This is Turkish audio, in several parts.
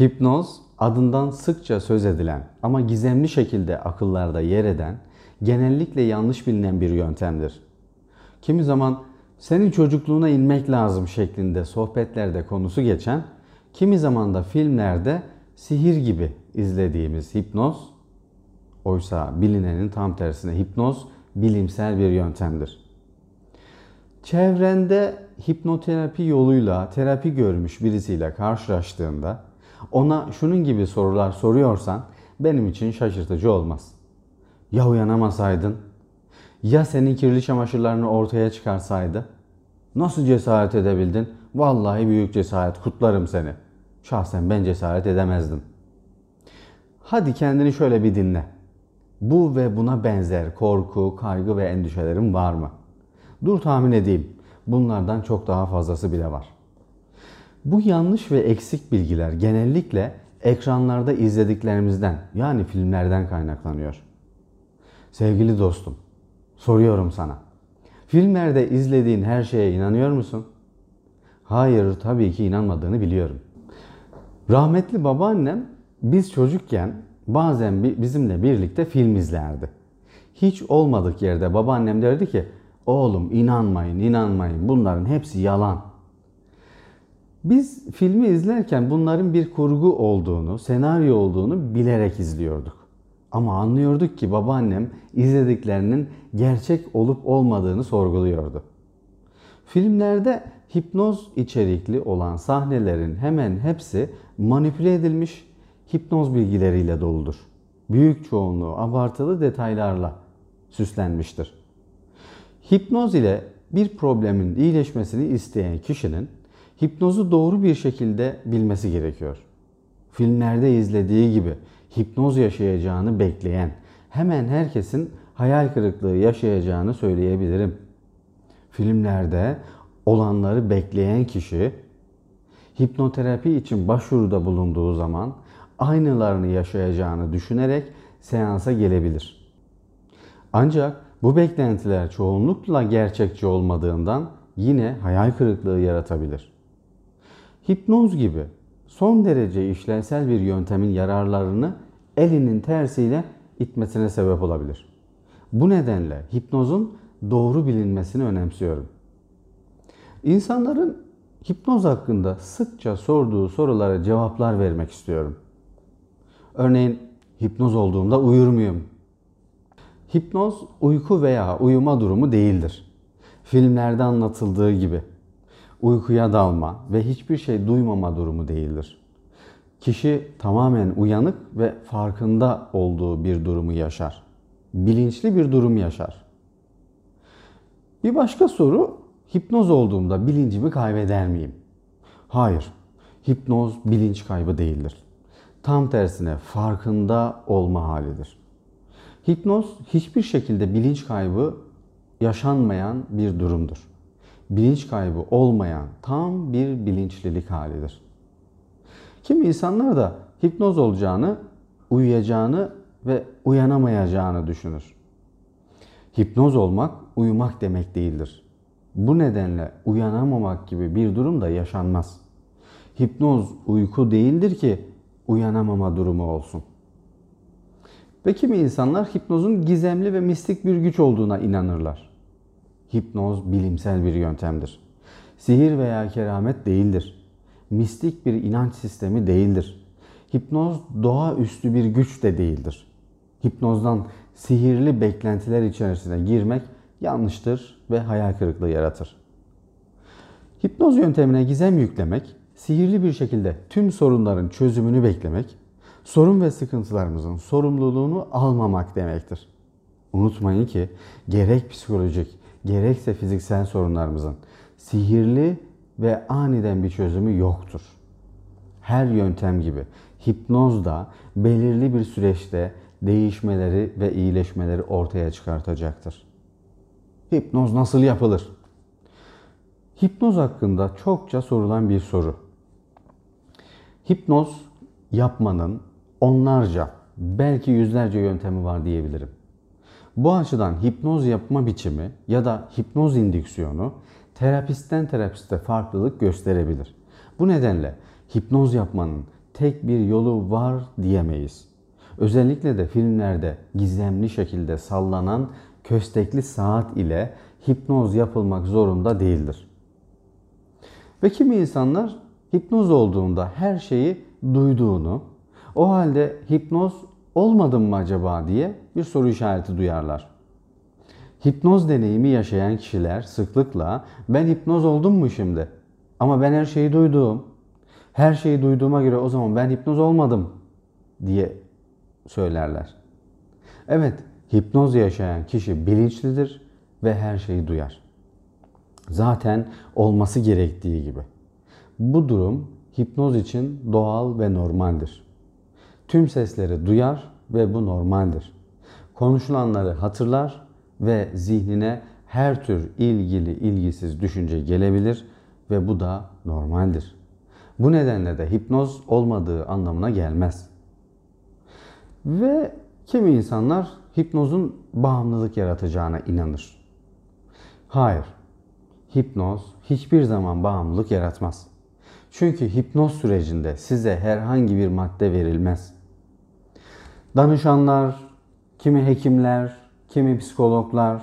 Hipnoz adından sıkça söz edilen ama gizemli şekilde akıllarda yer eden, genellikle yanlış bilinen bir yöntemdir. Kimi zaman senin çocukluğuna inmek lazım şeklinde sohbetlerde konusu geçen, kimi zaman da filmlerde sihir gibi izlediğimiz hipnoz, oysa bilinenin tam tersine hipnoz bilimsel bir yöntemdir. Çevrende hipnoterapi yoluyla terapi görmüş birisiyle karşılaştığında ona şunun gibi sorular soruyorsan benim için şaşırtıcı olmaz. Ya uyanamasaydın? Ya senin kirli çamaşırlarını ortaya çıkarsaydı? Nasıl cesaret edebildin? Vallahi büyük cesaret kutlarım seni. Şahsen ben cesaret edemezdim. Hadi kendini şöyle bir dinle. Bu ve buna benzer korku, kaygı ve endişelerin var mı? Dur tahmin edeyim. Bunlardan çok daha fazlası bile var. Bu yanlış ve eksik bilgiler genellikle ekranlarda izlediklerimizden yani filmlerden kaynaklanıyor. Sevgili dostum, soruyorum sana. Filmlerde izlediğin her şeye inanıyor musun? Hayır, tabii ki inanmadığını biliyorum. Rahmetli babaannem biz çocukken bazen bizimle birlikte film izlerdi. Hiç olmadık yerde babaannem derdi ki oğlum inanmayın inanmayın bunların hepsi yalan. Biz filmi izlerken bunların bir kurgu olduğunu, senaryo olduğunu bilerek izliyorduk. Ama anlıyorduk ki babaannem izlediklerinin gerçek olup olmadığını sorguluyordu. Filmlerde hipnoz içerikli olan sahnelerin hemen hepsi manipüle edilmiş hipnoz bilgileriyle doludur. Büyük çoğunluğu abartılı detaylarla süslenmiştir. Hipnoz ile bir problemin iyileşmesini isteyen kişinin hipnozu doğru bir şekilde bilmesi gerekiyor. Filmlerde izlediği gibi hipnoz yaşayacağını bekleyen hemen herkesin hayal kırıklığı yaşayacağını söyleyebilirim. Filmlerde olanları bekleyen kişi hipnoterapi için başvuruda bulunduğu zaman aynılarını yaşayacağını düşünerek seansa gelebilir. Ancak bu beklentiler çoğunlukla gerçekçi olmadığından yine hayal kırıklığı yaratabilir. Hipnoz gibi son derece işlevsel bir yöntemin yararlarını elinin tersiyle itmesine sebep olabilir. Bu nedenle hipnozun doğru bilinmesini önemsiyorum. İnsanların hipnoz hakkında sıkça sorduğu sorulara cevaplar vermek istiyorum. Örneğin hipnoz olduğumda uyur muyum? Hipnoz uyku veya uyuma durumu değildir. Filmlerde anlatıldığı gibi uykuya dalma ve hiçbir şey duymama durumu değildir. Kişi tamamen uyanık ve farkında olduğu bir durumu yaşar. Bilinçli bir durum yaşar. Bir başka soru, hipnoz olduğumda bilincimi kaybeder miyim? Hayır, hipnoz bilinç kaybı değildir. Tam tersine farkında olma halidir. Hipnoz hiçbir şekilde bilinç kaybı yaşanmayan bir durumdur. Bilinç kaybı olmayan tam bir bilinçlilik halidir. Kimi insanlar da hipnoz olacağını, uyuyacağını ve uyanamayacağını düşünür. Hipnoz olmak uyumak demek değildir. Bu nedenle uyanamamak gibi bir durum da yaşanmaz. Hipnoz uyku değildir ki uyanamama durumu olsun. Ve kimi insanlar hipnozun gizemli ve mistik bir güç olduğuna inanırlar. Hipnoz bilimsel bir yöntemdir. Sihir veya keramet değildir. Mistik bir inanç sistemi değildir. Hipnoz doğaüstü bir güç de değildir. Hipnozdan sihirli beklentiler içerisine girmek yanlıştır ve hayal kırıklığı yaratır. Hipnoz yöntemine gizem yüklemek, sihirli bir şekilde tüm sorunların çözümünü beklemek, sorun ve sıkıntılarımızın sorumluluğunu almamak demektir. Unutmayın ki gerek psikolojik gerekse fiziksel sorunlarımızın sihirli ve aniden bir çözümü yoktur. Her yöntem gibi hipnoz da belirli bir süreçte değişmeleri ve iyileşmeleri ortaya çıkartacaktır. Hipnoz nasıl yapılır? Hipnoz hakkında çokça sorulan bir soru. Hipnoz yapmanın onlarca, belki yüzlerce yöntemi var diyebilirim. Bu açıdan hipnoz yapma biçimi ya da hipnoz indüksiyonu terapistten terapiste farklılık gösterebilir. Bu nedenle hipnoz yapmanın tek bir yolu var diyemeyiz. Özellikle de filmlerde gizemli şekilde sallanan köstekli saat ile hipnoz yapılmak zorunda değildir. Ve kimi insanlar hipnoz olduğunda her şeyi duyduğunu, o halde hipnoz olmadım mı acaba diye bir soru işareti duyarlar. Hipnoz deneyimi yaşayan kişiler sıklıkla ben hipnoz oldum mu şimdi? Ama ben her şeyi duydum. Her şeyi duyduğuma göre o zaman ben hipnoz olmadım diye söylerler. Evet, hipnoz yaşayan kişi bilinçlidir ve her şeyi duyar. Zaten olması gerektiği gibi. Bu durum hipnoz için doğal ve normaldir. Tüm sesleri duyar ve bu normaldir. Konuşulanları hatırlar ve zihnine her tür ilgili ilgisiz düşünce gelebilir ve bu da normaldir. Bu nedenle de hipnoz olmadığı anlamına gelmez. Ve kimi insanlar hipnozun bağımlılık yaratacağına inanır. Hayır. Hipnoz hiçbir zaman bağımlılık yaratmaz. Çünkü hipnoz sürecinde size herhangi bir madde verilmez. Danışanlar, kimi hekimler, kimi psikologlar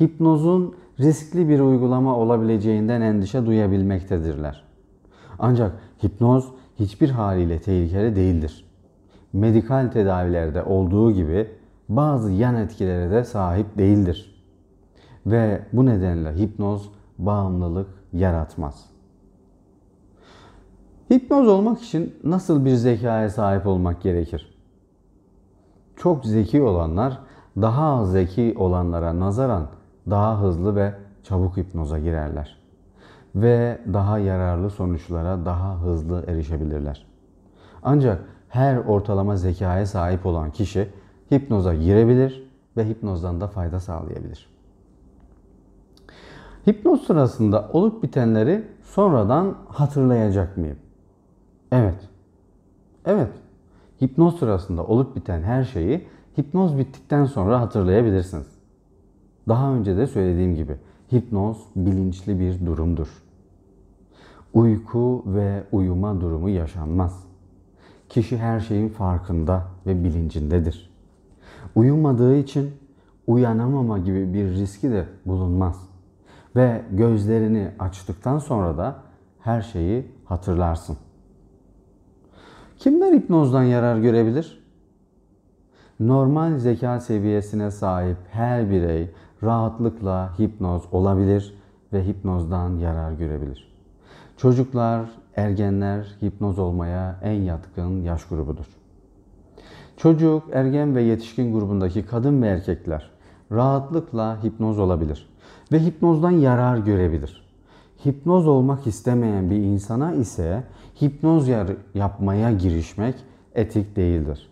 hipnozun riskli bir uygulama olabileceğinden endişe duyabilmektedirler. Ancak hipnoz hiçbir haliyle tehlikeli değildir. Medikal tedavilerde olduğu gibi bazı yan etkilere de sahip değildir. Ve bu nedenle hipnoz bağımlılık yaratmaz. Hipnoz olmak için nasıl bir zekaya sahip olmak gerekir? Çok zeki olanlar daha az zeki olanlara nazaran daha hızlı ve çabuk hipnoza girerler ve daha yararlı sonuçlara daha hızlı erişebilirler. Ancak her ortalama zekaya sahip olan kişi hipnoza girebilir ve hipnozdan da fayda sağlayabilir. Hipnoz sırasında olup bitenleri sonradan hatırlayacak mıyım? Evet. Evet. Hipnoz sırasında olup biten her şeyi hipnoz bittikten sonra hatırlayabilirsiniz. Daha önce de söylediğim gibi hipnoz bilinçli bir durumdur. Uyku ve uyuma durumu yaşanmaz. Kişi her şeyin farkında ve bilincindedir. Uyumadığı için uyanamama gibi bir riski de bulunmaz. Ve gözlerini açtıktan sonra da her şeyi hatırlarsın. Kimler hipnozdan yarar görebilir? Normal zeka seviyesine sahip her birey rahatlıkla hipnoz olabilir ve hipnozdan yarar görebilir. Çocuklar, ergenler hipnoz olmaya en yatkın yaş grubudur. Çocuk, ergen ve yetişkin grubundaki kadın ve erkekler rahatlıkla hipnoz olabilir ve hipnozdan yarar görebilir. Hipnoz olmak istemeyen bir insana ise hipnoz yapmaya girişmek etik değildir.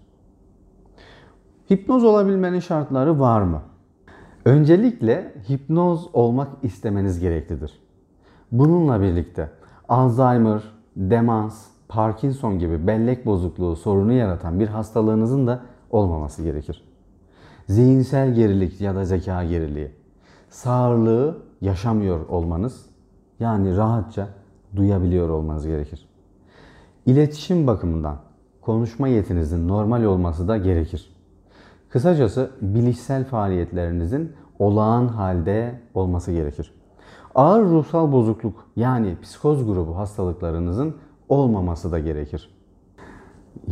Hipnoz olabilmenin şartları var mı? Öncelikle hipnoz olmak istemeniz gereklidir. Bununla birlikte Alzheimer, demans, Parkinson gibi bellek bozukluğu sorunu yaratan bir hastalığınızın da olmaması gerekir. Zihinsel gerilik ya da zeka geriliği, sağırlığı yaşamıyor olmanız yani rahatça duyabiliyor olmanız gerekir. İletişim bakımından konuşma yetinizin normal olması da gerekir. Kısacası bilişsel faaliyetlerinizin olağan halde olması gerekir. Ağır ruhsal bozukluk yani psikoz grubu hastalıklarınızın olmaması da gerekir.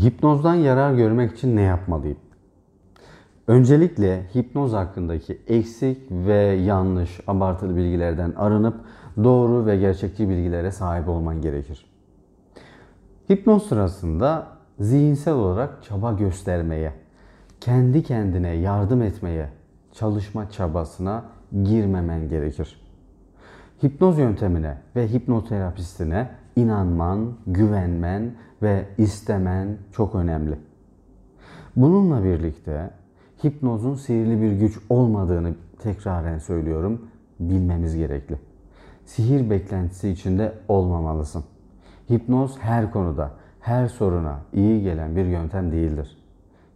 Hipnozdan yarar görmek için ne yapmalıyım? Öncelikle hipnoz hakkındaki eksik ve yanlış, abartılı bilgilerden arınıp doğru ve gerçekçi bilgilere sahip olman gerekir. Hipnoz sırasında zihinsel olarak çaba göstermeye, kendi kendine yardım etmeye çalışma çabasına girmemen gerekir. Hipnoz yöntemine ve hipnoterapistine inanman, güvenmen ve istemen çok önemli. Bununla birlikte hipnozun sihirli bir güç olmadığını tekraren söylüyorum, bilmemiz gerekli. Sihir beklentisi içinde olmamalısın. Hipnoz her konuda, her soruna iyi gelen bir yöntem değildir.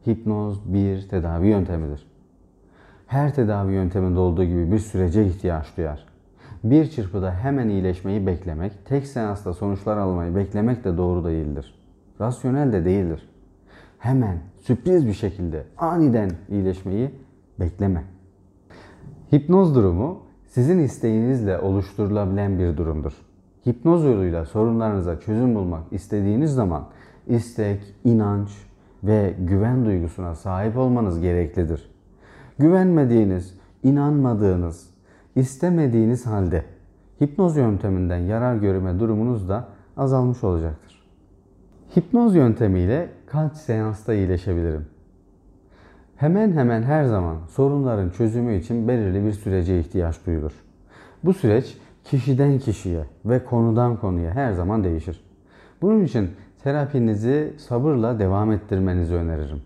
Hipnoz bir tedavi yöntemidir. Her tedavi yönteminde olduğu gibi bir sürece ihtiyaç duyar. Bir çırpıda hemen iyileşmeyi beklemek, tek seansta sonuçlar almayı beklemek de doğru değildir. rasyonel de değildir. Hemen sürpriz bir şekilde aniden iyileşmeyi bekleme. Hipnoz durumu sizin isteğinizle oluşturulabilen bir durumdur. Hipnoz yoluyla sorunlarınıza çözüm bulmak istediğiniz zaman istek, inanç ve güven duygusuna sahip olmanız gereklidir. Güvenmediğiniz, inanmadığınız, istemediğiniz halde hipnoz yönteminden yarar görme durumunuz da azalmış olacaktır. Hipnoz yöntemiyle kaç seansta iyileşebilirim? Hemen hemen her zaman sorunların çözümü için belirli bir sürece ihtiyaç duyulur. Bu süreç kişiden kişiye ve konudan konuya her zaman değişir. Bunun için terapinizi sabırla devam ettirmenizi öneririm.